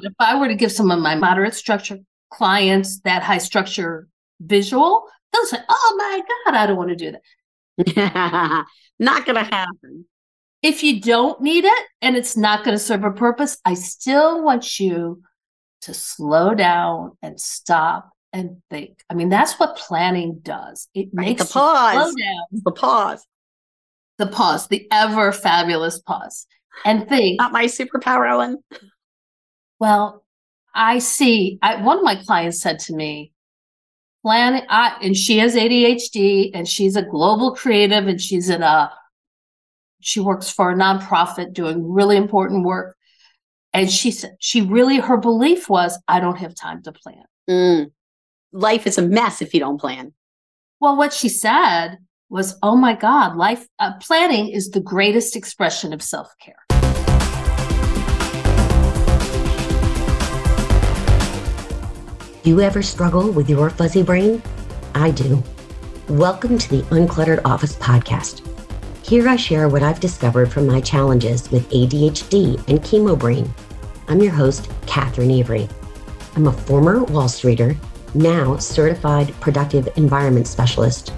But if I were to give some of my moderate structure clients that high structure visual, they'll say, oh my God, I don't want to do that. not going to happen. If you don't need it and it's not going to serve a purpose, I still want you to slow down and stop and think. I mean, that's what planning does. It right, makes the pause. slow down. The pause. The pause, the ever fabulous pause. And think. Not my superpower, Ellen. Well, I see. I, one of my clients said to me, planning, I, and she has ADHD and she's a global creative and she's in a, she works for a nonprofit doing really important work. And she said, she really, her belief was, I don't have time to plan. Mm. Life is a mess if you don't plan. Well, what she said was, oh my God, life uh, planning is the greatest expression of self care. You ever struggle with your fuzzy brain? I do. Welcome to the Uncluttered Office podcast. Here I share what I've discovered from my challenges with ADHD and chemo brain. I'm your host, Catherine Avery. I'm a former Wall Streeter, now certified productive environment specialist,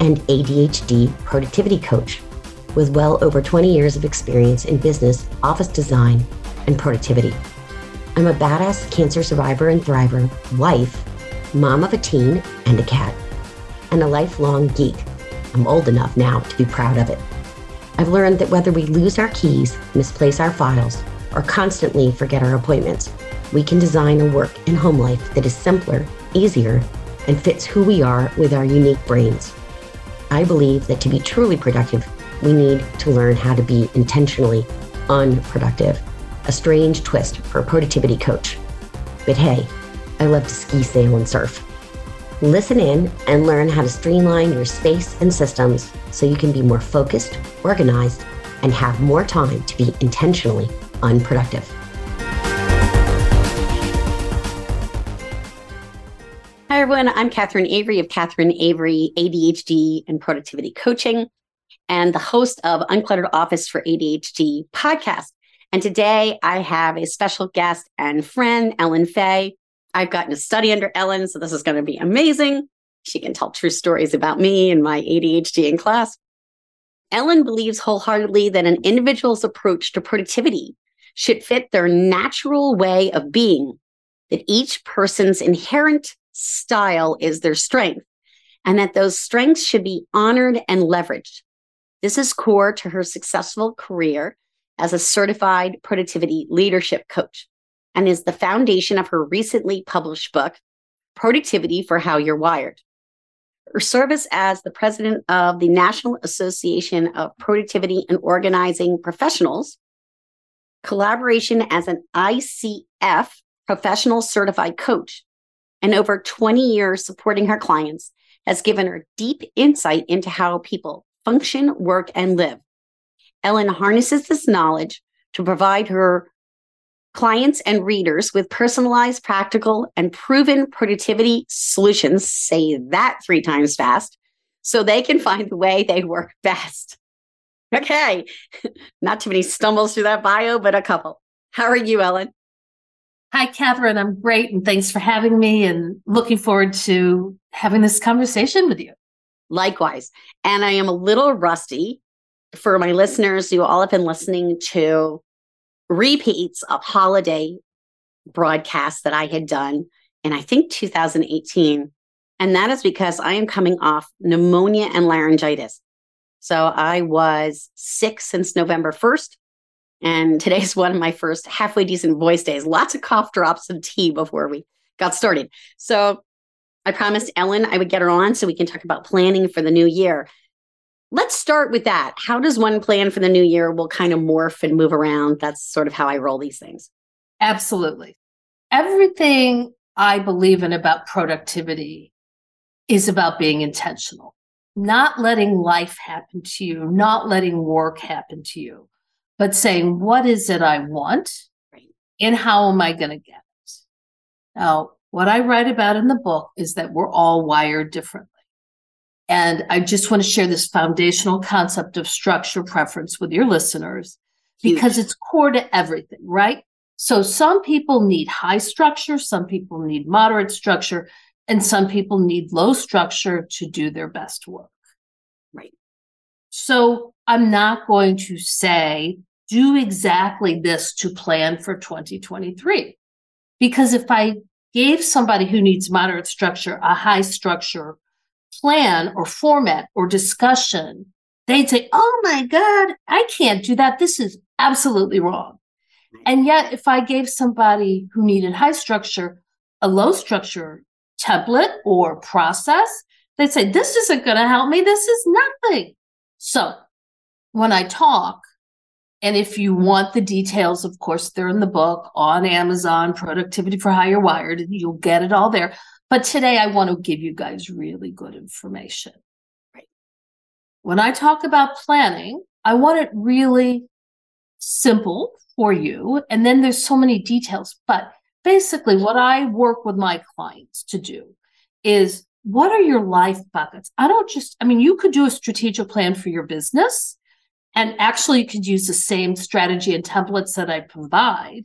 and ADHD productivity coach with well over 20 years of experience in business, office design, and productivity. I'm a badass cancer survivor and thriver, wife, mom of a teen and a cat, and a lifelong geek. I'm old enough now to be proud of it. I've learned that whether we lose our keys, misplace our files, or constantly forget our appointments, we can design a work and home life that is simpler, easier, and fits who we are with our unique brains. I believe that to be truly productive, we need to learn how to be intentionally unproductive a strange twist for a productivity coach. But hey, I love to ski, sail, and surf. Listen in and learn how to streamline your space and systems so you can be more focused, organized, and have more time to be intentionally unproductive. Hi, everyone. I'm Catherine Avery of Catherine Avery ADHD and Productivity Coaching and the host of Uncluttered Office for ADHD podcast. And today I have a special guest and friend, Ellen Faye. I've gotten to study under Ellen, so this is going to be amazing. She can tell true stories about me and my ADHD in class. Ellen believes wholeheartedly that an individual's approach to productivity should fit their natural way of being, that each person's inherent style is their strength, and that those strengths should be honored and leveraged. This is core to her successful career as a certified productivity leadership coach and is the foundation of her recently published book, Productivity for How You're Wired. Her service as the president of the National Association of Productivity and Organizing Professionals, collaboration as an ICF professional certified coach, and over 20 years supporting her clients has given her deep insight into how people function, work, and live Ellen harnesses this knowledge to provide her clients and readers with personalized, practical, and proven productivity solutions. Say that three times fast so they can find the way they work best. Okay, not too many stumbles through that bio, but a couple. How are you, Ellen? Hi, Catherine. I'm great. And thanks for having me and looking forward to having this conversation with you. Likewise. And I am a little rusty for my listeners you all have been listening to repeats of holiday broadcasts that I had done in, I think, 2018. And that is because I am coming off pneumonia and laryngitis. So I was sick since November 1st. And today's one of my first halfway decent voice days. Lots of cough drops and tea before we got started. So I promised Ellen I would get her on so we can talk about planning for the new year. Let's start with that. How does one plan for the new year will kind of morph and move around? That's sort of how I roll these things. Absolutely. Everything I believe in about productivity is about being intentional, not letting life happen to you, not letting work happen to you, but saying, what is it I want? And how am I going to get it? Now, what I write about in the book is that we're all wired differently. And I just want to share this foundational concept of structure preference with your listeners because it's core to everything, right? So some people need high structure, some people need moderate structure, and some people need low structure to do their best work. Right. So I'm not going to say do exactly this to plan for 2023. Because if I gave somebody who needs moderate structure a high structure plan or format or discussion, they'd say, Oh my God, I can't do that. This is absolutely wrong. And yet, if I gave somebody who needed high structure a low structure template or process, they'd say, This isn't going to help me. This is nothing. So when I talk, and if you want the details, of course, they're in the book on Amazon, Productivity for How You're Wired, and you'll get it all there. But today I want to give you guys really good information. Right. When I talk about planning, I want it really simple for you. And then there's so many details. But basically, what I work with my clients to do is what are your life buckets? I don't just, I mean, you could do a strategic plan for your business. And actually, you could use the same strategy and templates that I provide.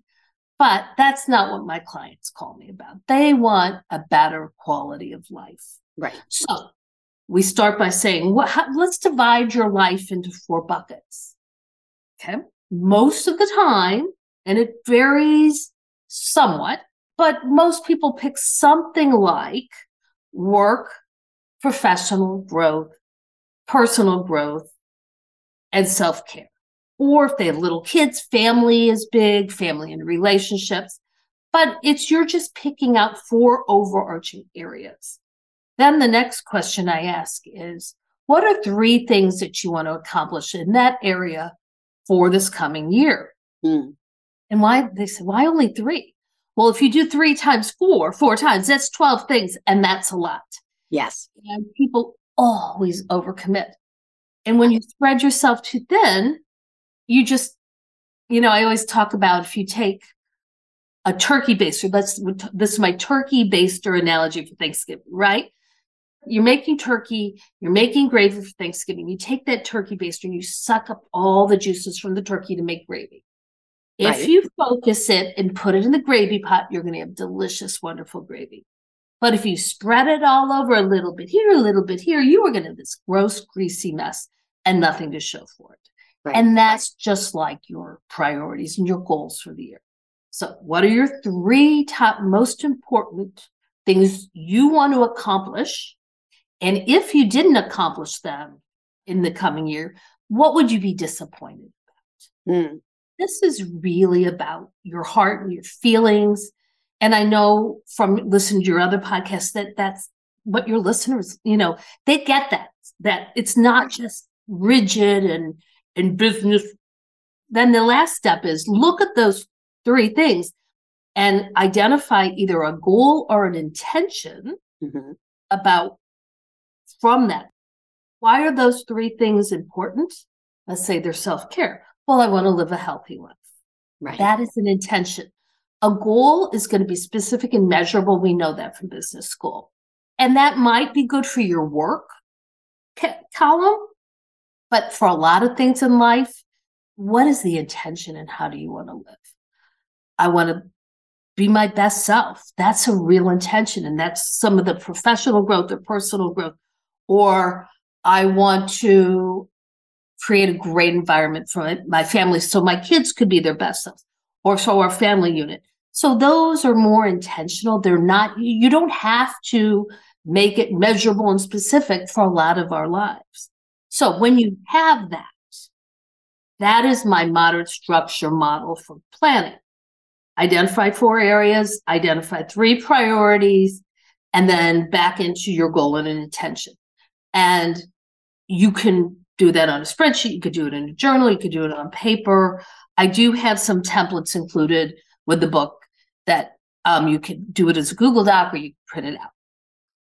But that's not what my clients call me about. They want a better quality of life. Right. So we start by saying, what, how, let's divide your life into four buckets. Okay most of the time, and it varies somewhat, but most people pick something like work, professional growth, personal growth, and self care. Or if they have little kids, family is big, family and relationships. But it's you're just picking out four overarching areas. Then the next question I ask is what are three things that you want to accomplish in that area for this coming year. Mm. And why they said, why only three? Well, if you do three times four, four times, that's 12 things, and that's a lot. Yes. And people always overcommit. And when you spread yourself too thin, you just, you know, I always talk about if you take a turkey baster, let's this is my turkey baster analogy for Thanksgiving, right? you're making turkey, you're making gravy for Thanksgiving. You take that turkey baster and you suck up all the juices from the turkey to make gravy. If right. you focus it and put it in the gravy pot, you're going to have delicious, wonderful gravy. But if you spread it all over a little bit here, a little bit here, you are going to have this gross, greasy mess and nothing to show for it. Right. And that's just like your priorities and your goals for the year. So, what are your three top most important things you want to accomplish and if you didn't accomplish them in the coming year, what would you be disappointed about? Mm. This is really about your heart and your feelings. And I know from listening to your other podcasts that that's what your listeners, you know, they get that, that it's not just rigid and, and business. Then the last step is look at those three things and identify either a goal or an intention mm-hmm. about from that. Why are those three things important? Let's say they're self care. Well, I want to live a healthy life. Right. That is an intention. A goal is going to be specific and measurable. We know that from business school. And that might be good for your work column. But for a lot of things in life, what is the intention and how do you want to live? I want to be my best self. That's a real intention. And that's some of the professional growth or personal growth or I want to create a great environment for my family so my kids could be their best selves or so our family unit. So those are more intentional. They're not, you don't have to make it measurable and specific for a lot of our lives. So when you have that, that is my moderate structure model for planning. Identify four areas, identify three priorities, and then back into your goal and an intention. And you can do that on a spreadsheet. You could do it in a journal. You could do it on paper. I do have some templates included with the book that um, you can do it as a Google Doc or you print it out.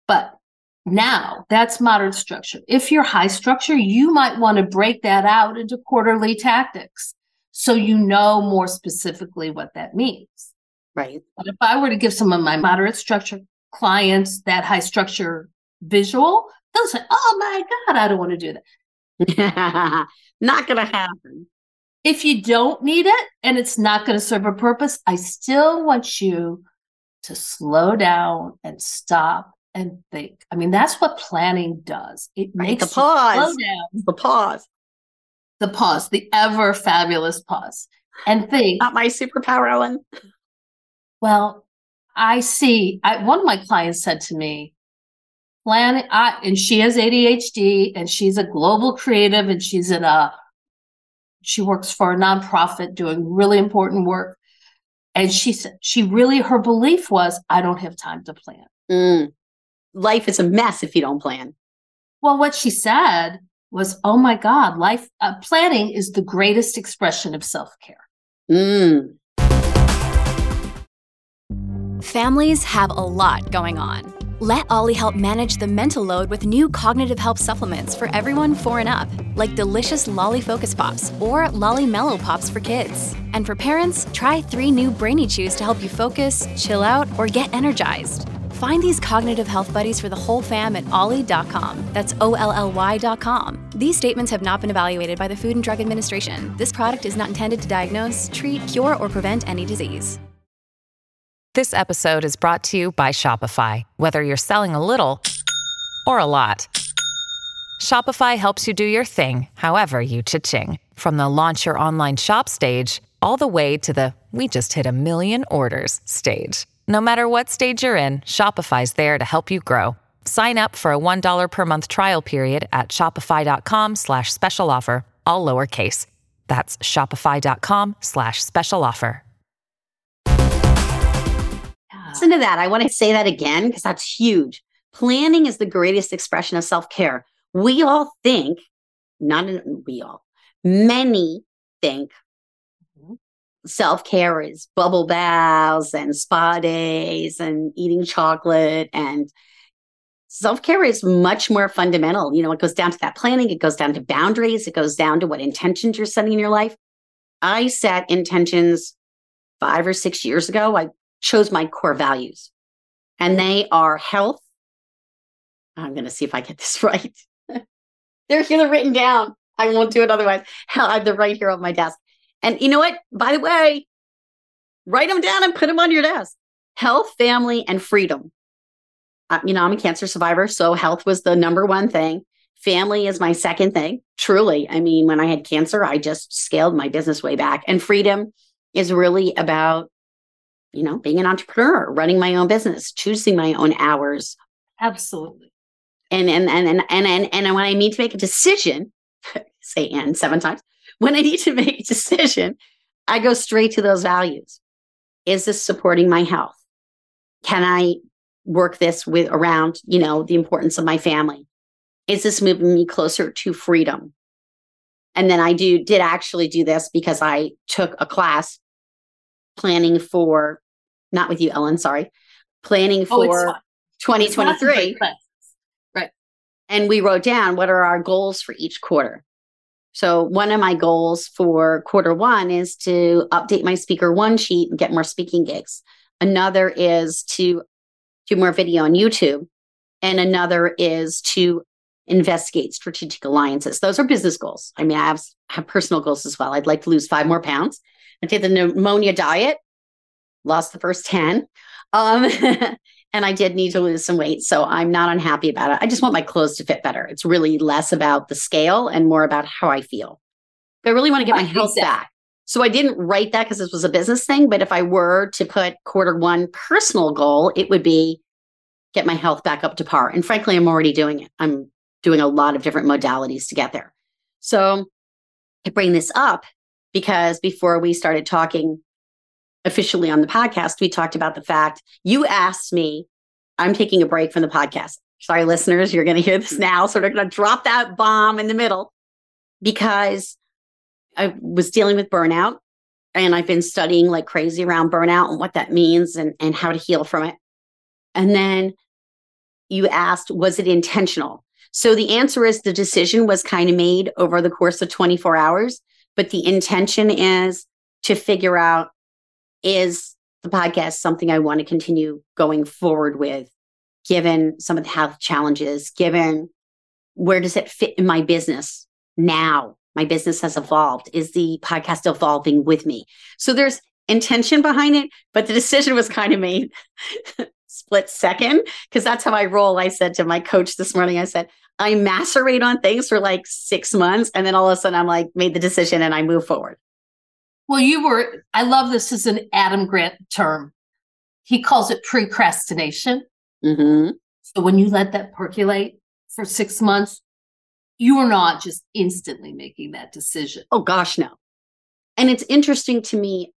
But now that's moderate structure. If you're high structure, you might want to break that out into quarterly tactics so you know more specifically what that means. Right. But if I were to give some of my moderate structure clients that high structure visual, they'll say, "Oh my god, I don't want to do that." Not going to happen. if you don't need it and it's not going to serve a purpose, I still want you to slow down and stop and think. I mean, that's what planning does. It Right, makes the pause. The pause. the pause, the ever fabulous pause, and think. Not my superpower, Ellen. Well, I see. I, one of my clients said to me, "Planning," I, and she has ADHD, and she's a global creative, and she's in a. She works for a nonprofit doing really important work, and she said she really her belief was, "I don't have time to plan." Mm. Life is a mess if you don't plan. Well, what she said was, "Oh my God, life uh, planning is the greatest expression of self care." Mm. Families have a lot going on. Let OLLY help manage the mental load with new cognitive help supplements for everyone four and up, like delicious Lolly Focus Pops or Lolly Mellow Pops for kids. And for parents, try three new Brainy Chews to help you focus, chill out, or get energized. Find these cognitive health buddies for the whole fam at olly.com. That's O L L Y.com. These statements have not been evaluated by the Food and Drug Administration. This product is not intended to diagnose, treat, cure, or prevent any disease. This episode is brought to you by Shopify. Whether you're selling a little or a lot, Shopify helps you do your thing, however you cha-ching. From the launch your online shop stage, all the way to the we just hit a million orders stage. No matter what stage you're in, Shopify's there to help you grow. Sign up for a $1 per month trial period at shopify.com slash special offer, all lowercase. That's shopify.com slash special offer. Listen to that. I want to say that again because that's huge. Planning is the greatest expression of self care. We all think, not we all, many think self care is bubble baths and spa days and eating chocolate. And self care is much more fundamental. You know, it goes down to that planning, it goes down to boundaries, it goes down to what intentions you're setting in your life. I set intentions five or six years ago. I chose my core values, and they are health. I'm going to see if I get this right. They're here written down. I won't do it otherwise. I have them right here on my desk. And you know what? By the way, write them down and put them on your desk. Health, family, and freedom. Uh, you know, I'm a cancer survivor, so health was the number one thing. Family is my second thing. Truly, I mean, when I had cancer, I just scaled my business way back. And freedom is really about you know, being an entrepreneur, running my own business, choosing my own hours. Absolutely. And and and and and and, and when I need to make a decision, say and seven times, when I need to make a decision, I go straight to those values. Is this supporting my health? Can I work this with around, you know, the importance of my family? Is this moving me closer to freedom? And then I do did actually do this because I took a class planning for not with you ellen sorry planning Oh, for fine. It's lots of 2023. Right. and we wrote down what are our goals for each quarter so one of my goals for quarter one is to update my speaker one sheet and get more speaking gigs. Another is to do more video on youtube. And another is to investigate strategic alliances. Those are business goals. I mean i have, have personal goals as well. I'd like to lose five more pounds. I did the pneumonia diet, lost the first 10. Um, and I did need to lose some weight. So I'm not unhappy about it. I just want my clothes to fit better. It's really less about the scale and more about how I feel. But I really want to get my health back. So I didn't write that because this was a business thing. But if I were to put quarter one personal goal, it would be get my health back up to par. And frankly, I'm already doing it. I'm doing a lot of different modalities to get there. So I bring this up because before we started talking officially on the podcast, we talked about the fact you asked me, I'm taking a break from the podcast. Sorry, listeners, you're going to hear this mm-hmm. now. So we're going to drop that bomb in the middle because I was dealing with burnout and I've been studying like crazy around burnout and what that means and, and how to heal from it. And then you asked, was it intentional? So the answer is the decision was kind of made over the course of 24 hours, but the intention is to figure out is the podcast something I want to continue going forward with, given some of the health challenges, given where does it fit in my business now? My business has evolved. Is the podcast evolving with me? So there's intention behind it, but the decision was kind of made split second because that's how I roll. I said to my coach this morning, I said, I macerate on things for like six months. And then all of a sudden I'm like, made the decision and I move forward. Well, you were, I love this as an Adam Grant term. He calls it precrastination. Mm-hmm. So when you let that percolate for six months, you are not just instantly making that decision. Oh, gosh, no. And it's interesting to me,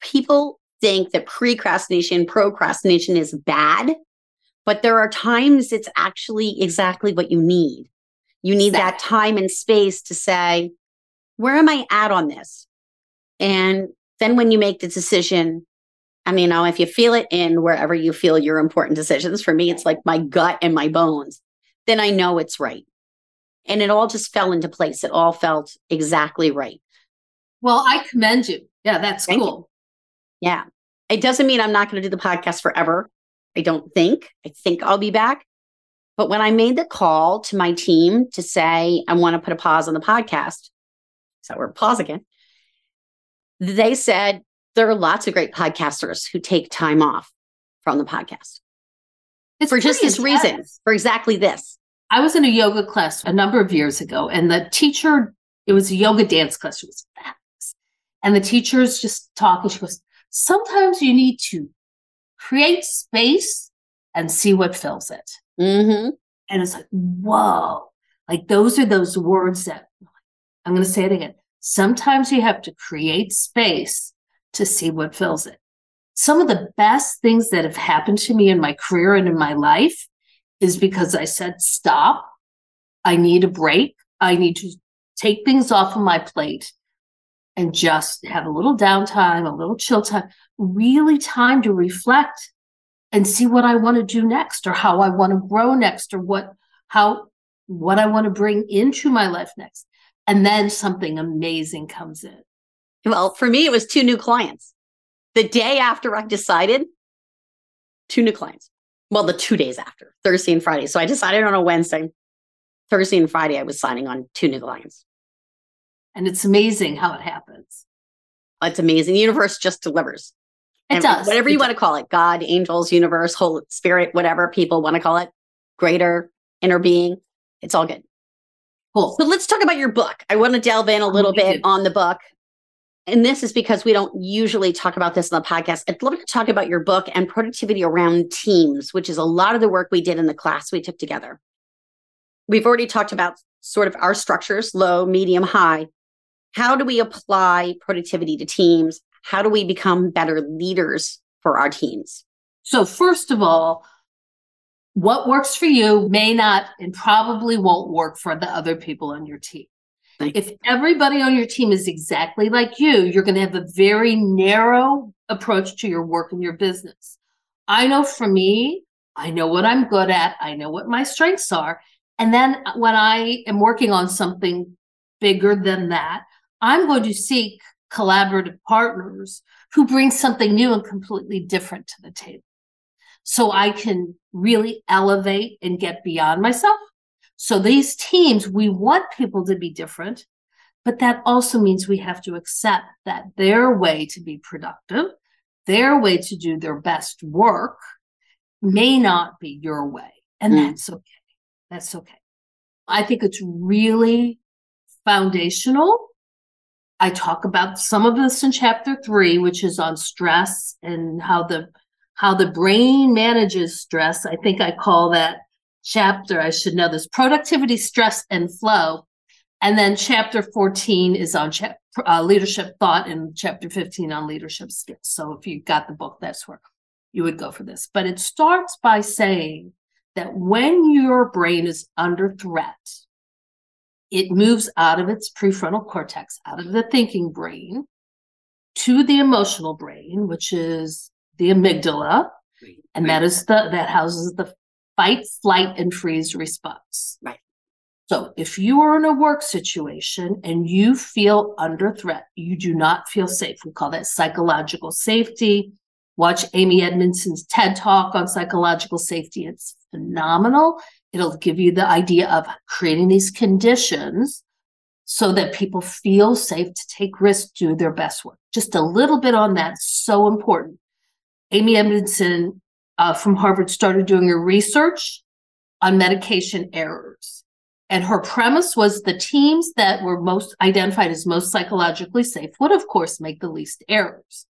people think that precrastination, procrastination is bad, but there are times it's actually exactly what you need. You need exactly. that time and space to say, where am I at on this? And then when you make the decision, and you know, if you feel it in wherever you feel your important decisions, for me, it's like my gut and my bones, then I know it's right. And it all just fell into place. It all felt exactly right. Well, I commend you. Yeah, that's Thank cool. You. Yeah. It doesn't mean I'm not going to do the podcast forever. I don't think. I think I'll be back. But when I made the call to my team to say, I want to put a pause on the podcast, so we're pause again, they said there are lots of great podcasters who take time off from the podcast. It's for just this intense. reason, for exactly this. I was in a yoga class a number of years ago, and the teacher, it was a yoga dance class. It was fabulous. And the teacher's just talking. She goes, Sometimes you need to create space and see what fills it. Mm-hmm. And it's like, whoa. Like those are those words that I'm going to say it again. Sometimes you have to create space to see what fills it. Some of the best things that have happened to me in my career and in my life is because I said, stop. I need a break. I need to take things off of my plate and just have a little downtime, a little chill time, really time to reflect and see what I want to do next or how I want to grow next or what how what I want to bring into my life next. And then something amazing comes in. Well, for me, it was two new clients. The day after I decided, two new clients. Well, the two days after, Thursday and Friday. So I decided on a Wednesday. Thursday and Friday, I was signing on two new clients. And it's amazing how it happens. It's amazing. The universe just delivers. It and does. Whatever it you does. want to call it God, angels, universe, whole spirit, whatever people want to call it, greater, inner being. It's all good. Cool. So let's talk about your book. I want to delve in a oh, little bit on the book. And this is because we don't usually talk about this on the podcast. I'd love to talk about your book and productivity around teams, which is a lot of the work we did in the class we took together. We've already talked about sort of our structures low, medium, high. How do we apply productivity to teams? How do we become better leaders for our teams? So, first of all, what works for you may not and probably won't work for the other people on your team. If everybody on your team is exactly like you, you're going to have a very narrow approach to your work and your business. I know for me, I know what I'm good at, I know what my strengths are. And then uh, when I am working on something bigger than that, I'm going to seek collaborative partners who bring something new and completely different to the table. So I can really elevate and get beyond myself. So these teams, we want people to be different, but that also means we have to accept that their way to be productive, their way to do their best work may not be your way. And mm. that's okay. That's okay. I think it's really foundational I talk about some of this in chapter three, which is on stress and how the how the brain manages stress. I think I call that chapter, I should know this, productivity, stress, and flow. And then chapter 14 is on cha- uh, leadership thought and chapter 15 on leadership skills. So if you got the book, that's where you would go for this. But it starts by saying that when your brain is under threat, it moves out of its prefrontal cortex, out of the thinking brain, to the emotional brain, which is the amygdala, right. and right. that is the that houses the fight, flight, and freeze response. Right. So if you are in a work situation and you feel under threat, you do not feel safe. We call that psychological safety. Watch Amy Edmondson's TED talk on psychological safety. It's phenomenal it'll give you the idea of creating these conditions so that people feel safe to take risks, do their best work. Just a little bit on that, so important. Amy Edmondson uh, from Harvard started doing her research on medication errors. And her premise was the teams that were most identified as most psychologically safe would, of course, make the least errors.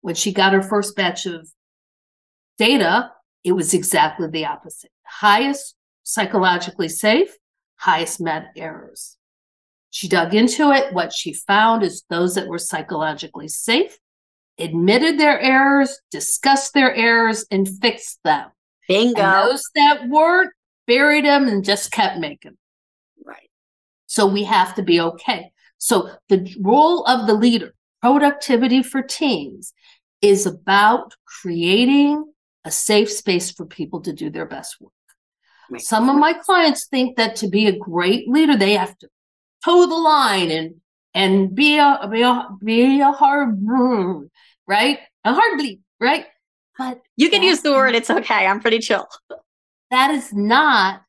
When she got her first batch of data, it was exactly the opposite. Highest psychologically safe, highest med errors. She dug into it. What she found is those that were psychologically safe admitted their errors, discussed their errors, and fixed them. Bingo. And those that weren't buried them and just kept making. Right. So we have to be okay. So the role of the leader, productivity for teams, is about creating a safe space for people to do their best work. Right. Some of my clients think that to be a great leader, they have to toe the line and and be a be a be a hard right? A hard bleed, right? But you can use the word, it's okay. I'm pretty chill. That is not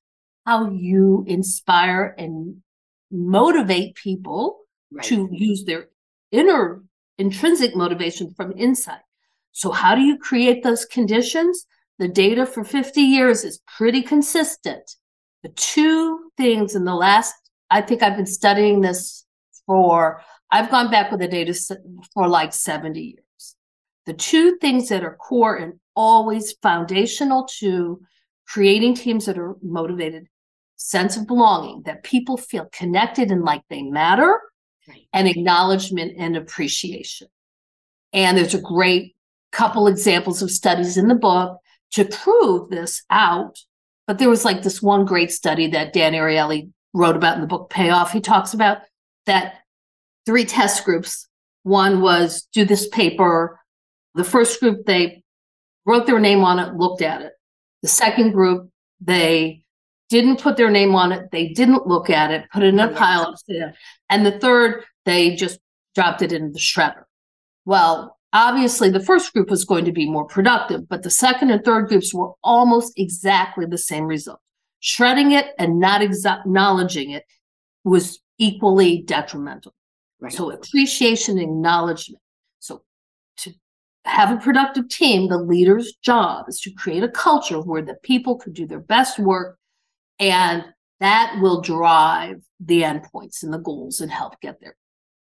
how you inspire and motivate people right. to use their inner intrinsic motivation from inside. So, how do you create those conditions? The data for 50 years is pretty consistent. The two things in the last, I think I've been studying this for, I've gone back with the data for like 70 years. The two things that are core and always foundational to creating teams that are motivated sense of belonging, that people feel connected and like they matter, right. and acknowledgement and appreciation. And there's a great couple examples of studies in the book to prove this out. But there was like this one great study that Dan Ariely wrote about in the book Payoff. He talks about that three test groups. One was do this paper. The first group, they wrote their name on it, looked at it. The second group, they didn't put their name on it. They didn't look at it, put it in a pile. And the third, they just dropped it in the shredder. Well, obviously the first group was going to be more productive, but the second and third groups were almost exactly the same result. Shredding it and not acknowledging it was equally detrimental. Right. So appreciation, acknowledgement. Have a productive team, the leader's job is to create a culture where the people could do their best work and that will drive the endpoints and the goals and help get there.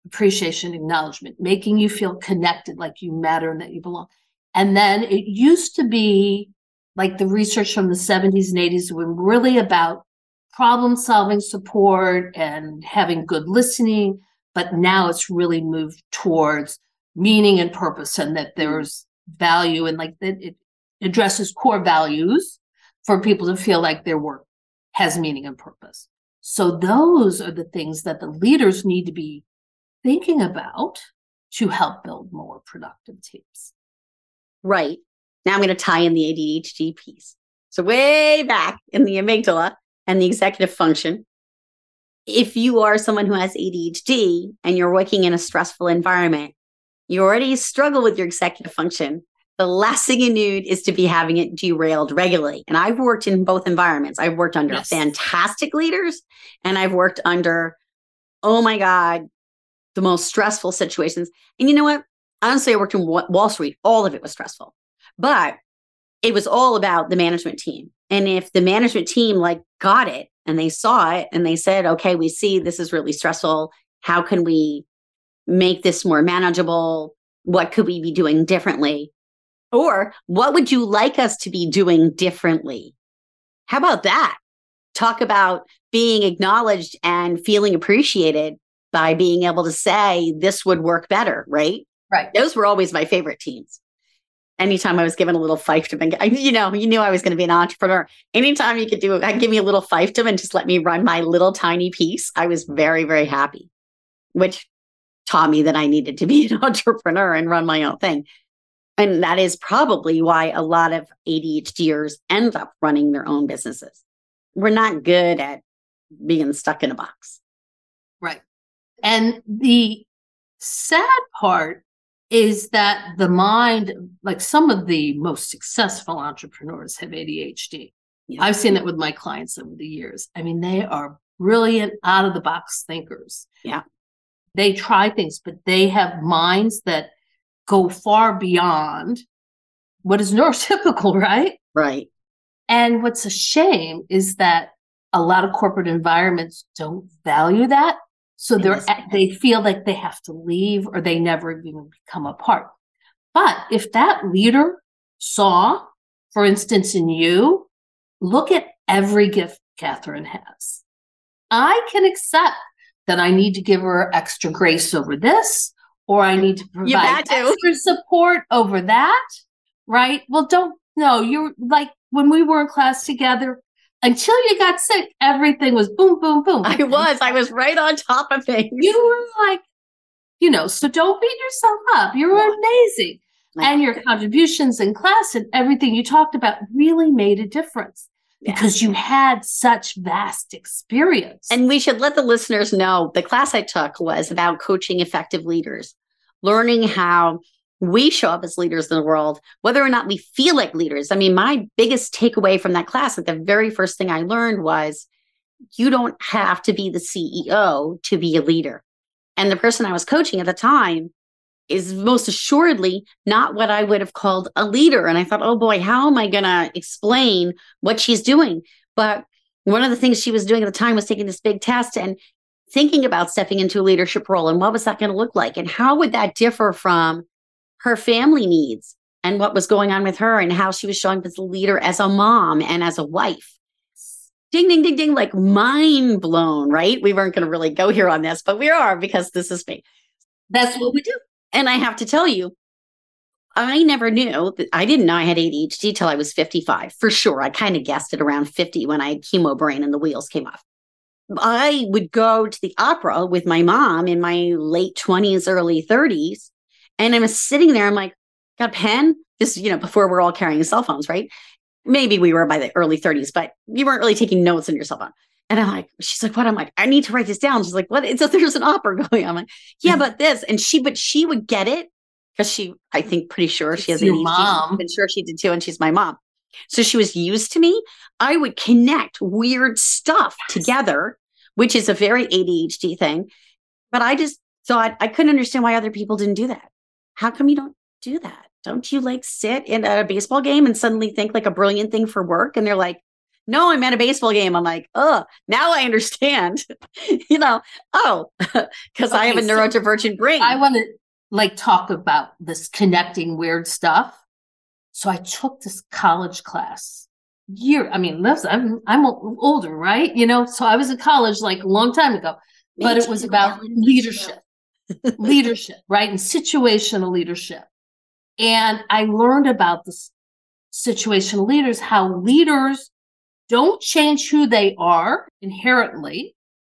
Appreciation, acknowledgement, making you feel connected, like you matter and that you belong. And then it used to be like the research from the 70s and 80s were really about problem solving support and having good listening. But now it's really moved towards meaning and purpose, and that mm. there's value and like that it addresses core values for people to feel like their work has meaning and purpose. So those are the things that the leaders need to be thinking about to help build more productive teams. Right. Now I'm going to tie in the ADHD piece. So way back in the amygdala and the executive function, if you are someone who has ADHD and you're working in a stressful environment, you already struggle with your executive function the last thing you need is to be having it derailed regularly. And I've worked in both environments. I've worked under yes. fantastic leaders and I've worked under, oh my God, the most stressful situations. And you know what? Honestly, I worked in Wall Street. All of it was stressful, but it was all about the management team. And if the management team like got it and they saw it and they said, okay, we see this is really stressful. How can we make this more manageable? What could we be doing differently? Or what would you like us to be doing differently? How about that? Talk about being acknowledged and feeling appreciated by being able to say this would work better, right? Right. Those were always my favorite teams. Anytime I was given a little fiefdom, and you know, you knew I was going to be an entrepreneur. Anytime you could do, it, give me a little fiefdom and just let me run my little tiny piece, I was very, very happy. Which taught me that I needed to be an entrepreneur and run my own thing. And that is probably why a lot of ADHDers end up running their own businesses. We're not good at being stuck in a box. Right. And the sad part is that the mind, like some of the most successful entrepreneurs have ADHD. Yeah. I've seen that with my clients over the years. I mean, they are brilliant, out of the box thinkers. Yeah. They try things, but they have minds that go far beyond what is neurotypical, right? Right. And what's a shame is that a lot of corporate environments don't value that. So they're they feel like they have to leave or they never even become a part. But if that leader saw, for instance, in you, look at every gift Catherine has. I can accept that I need to give her extra grace over this, or I need to provide to. extra support over that. Right? Well, don't no, you're like when we were in class together, until you got sick, everything was boom, boom, boom. I was. I was right on top of things. You were like, you know, so don't beat yourself up. You're Yeah. amazing. And your contributions in class and everything you talked about really made a difference Yeah. because you had such vast experience. And we should let the listeners know the class I took was about coaching effective leaders, learning how we show up as leaders in the world, whether or not we feel like leaders. I mean, my biggest takeaway from that class, like the very first thing I learned was you don't have to be the CEO to be a leader. And the person I was coaching at the time is most assuredly not what I would have called a leader. And I thought, oh boy, how am I going to explain what she's doing? But one of the things she was doing at the time was taking this big test and thinking about stepping into a leadership role and what was that going to look like and how would that differ from her family needs and what was going on with her and how she was showing up as a leader as a mom and as a wife ding ding ding ding like mind blown right we weren't going to really go here on this but we are because this is me That's what we do. And I have to tell you, I never knew that I didn't know I had ADHD till I was 55. For sure. I kind of guessed it around 50 when I had chemo brain and the wheels came off. I would go to the opera with my mom in my late 20s, early 30s. And I'm sitting there, I'm like, got a pen? This, you know, before we're all carrying cell phones, right? Maybe we were by the early 30s, but you weren't really taking notes on your cell phone. And I'm like, she's like, what? I'm like, I need to write this down. She's like, what? It's there's an opera going on. I'm like, yeah, mm-hmm. but this. And she, but she would get it because she, I think, pretty sure she has It's your ADHD. mom. I'm sure she did too. And she's my mom. So she was used to me. I would connect weird stuff together, which is a very ADHD thing. But I just thought I couldn't understand why other people didn't do that. How come you don't do that? Don't you like sit in a baseball game and suddenly think like a brilliant thing for work? And they're like, no, I'm at a baseball game. I'm like, oh, now I understand. you know, oh, because I have a Okay, so neurodivergent brain. I want to like talk about this connecting weird stuff. So I took this college class year. I mean, listen, I'm I'm older, right? You know, so I was in college like a long time ago, but it was about leadership, leadership, right, and situational leadership. And I learned about this situational leaders, how leaders don't change who they are inherently,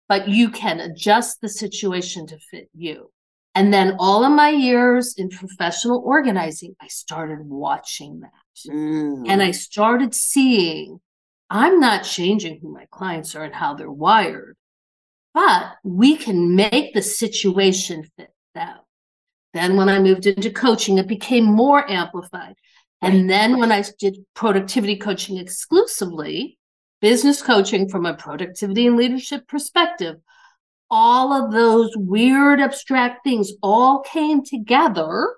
but you can adjust the situation to fit you. And then all of my years in professional organizing, I started watching that. Mm. And I started seeing I'm not changing who my clients are and how they're wired, but we can make the situation fit them. Then when I moved into coaching, it became more amplified. And then when I did productivity coaching exclusively, business coaching from a productivity and leadership perspective, all of those weird abstract things all came together.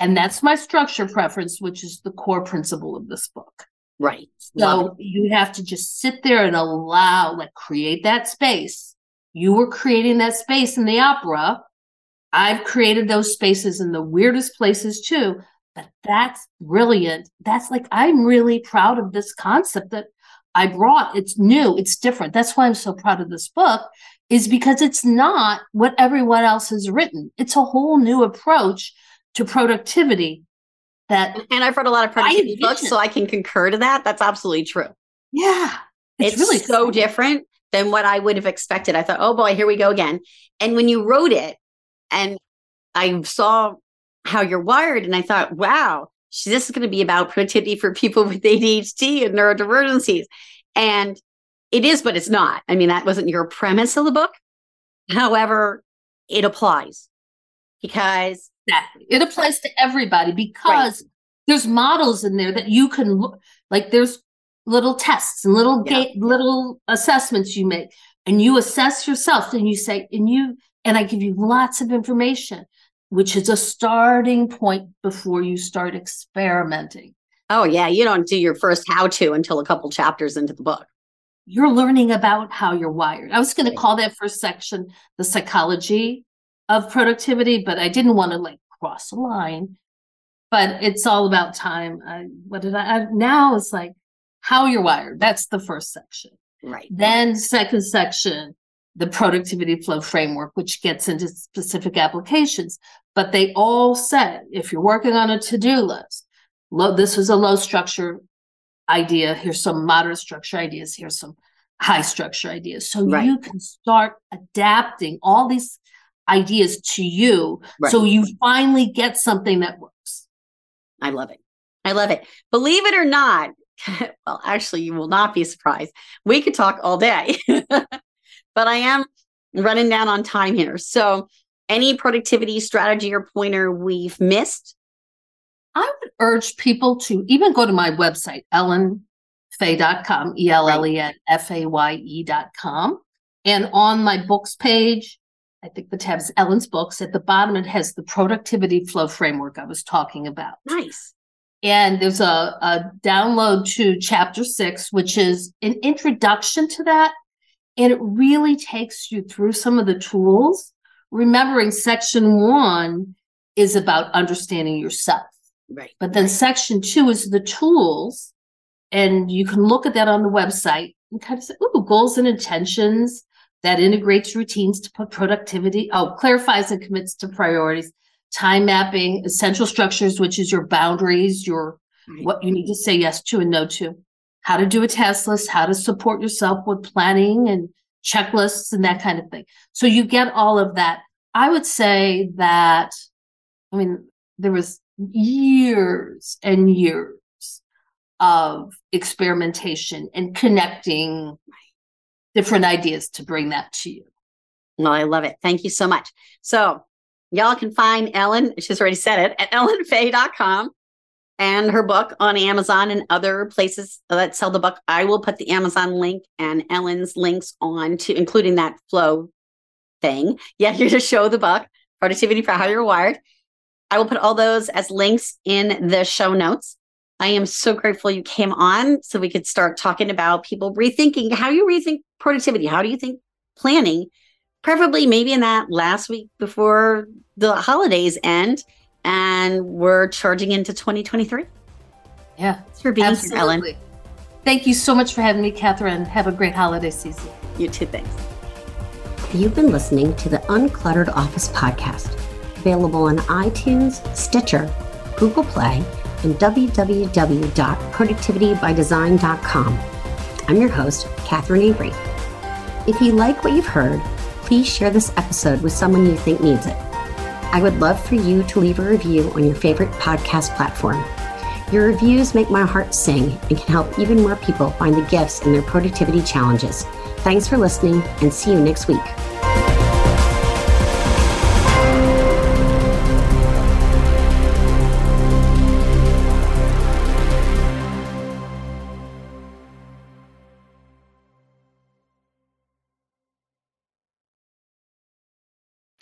And that's my structure preference, which is the core principle of this book. right. So you have to just sit there and allow, like, create that space. You were creating that space in the opera. I've created those spaces in the weirdest places too. But that's brilliant. That's like, I'm really proud of this concept that I brought. It's new, it's different. That's why I'm so proud of this book, is because it's not what everyone else has written. It's a whole new approach to productivity that. And I've read a lot of productivity books, so I can concur to that. That's absolutely true. yeah, It's, it's, really so exciting. different than what I would have expected. I thought, oh boy, here we go again. And when you wrote it, and I saw how you're wired, and I thought, wow, this is going to be about productivity for people with ADHD and neurodivergencies. And it is, but it's not. I mean, that wasn't your premise of the book. However, it applies because Exactly. It applies to everybody because there's models in there that you can look like there's little tests and little Yeah. gate little assessments you make. and you assess yourself and you say, and you, and I give you lots of information, which is a starting point before you start experimenting. Oh, yeah. You don't do your first how to until a couple chapters into the book. You're learning about how you're wired. I was going to call that first section the psychology of productivity, but I didn't want to like cross a line. But it's all about time. I, what did I, I now? It's like how you're wired. That's the first section. Right. Then second section, the productivity flow framework, which gets into specific applications. But they all said if you're working on a to-do list, low, this was a low structure idea. Here's some moderate structure ideas. Here's some high structure ideas. So right. you can start adapting all these ideas to you. Right. So you finally get something that works. I love it. I love it. Believe it or not, well, actually, you will not be surprised. We could talk all day, but I am running down on time here. So, any productivity strategy or pointer we've missed? I would urge people to even go to my website, ellenfaye.com, E L L E N F A Y E.com. And on my books page, I think the tab is Ellen's books. At the bottom, it has the productivity flow framework I was talking about. Nice. And there's a, a download to chapter six, which is an introduction to that. And it really takes you through some of the tools. Remembering section one is about understanding yourself. Right. But then section two is the tools. And you can look at that on the website and kind of say, ooh, goals and intentions that integrates routines to put productivity, oh, clarifies and commits to priorities, time mapping, essential structures, which is your boundaries, your right. what you need to say yes to and no to, how to do a task list, how to support yourself with planning and checklists and that kind of thing. So you get all of that. I would say that, I mean, there was years and years of experimentation and connecting different ideas to bring that to you. Well, I love it. Thank you so much. So Y'all can find Ellen, she's already said it, at ellenfaye.com and her book on Amazon and other places that sell the book. I will put the Amazon link and Ellen's links on to including that flow thing. Yeah, you're to show the book, Productivity for How You're Wired. I will put all those as links in the show notes. I am so grateful you came on so we could start talking about people rethinking how you rethink productivity. How do you think planning preferably maybe in that last week before the holidays end and we're charging into 2023. Yeah. Thanks for being absolutely. here, Ellen. Thank you so much for having me, Catherine. Have a great holiday season. You too. Thanks. You've been listening to the Uncluttered Office podcast, available on iTunes, Stitcher, Google Play, and www.productivitybydesign.com. I'm your host, Catherine Avery. If you like what you've heard, please share this episode with someone you think needs it. I would love for you to leave a review on your favorite podcast platform. Your reviews make my heart sing and can help even more people find the gifts in their productivity challenges. Thanks for listening and see you next week.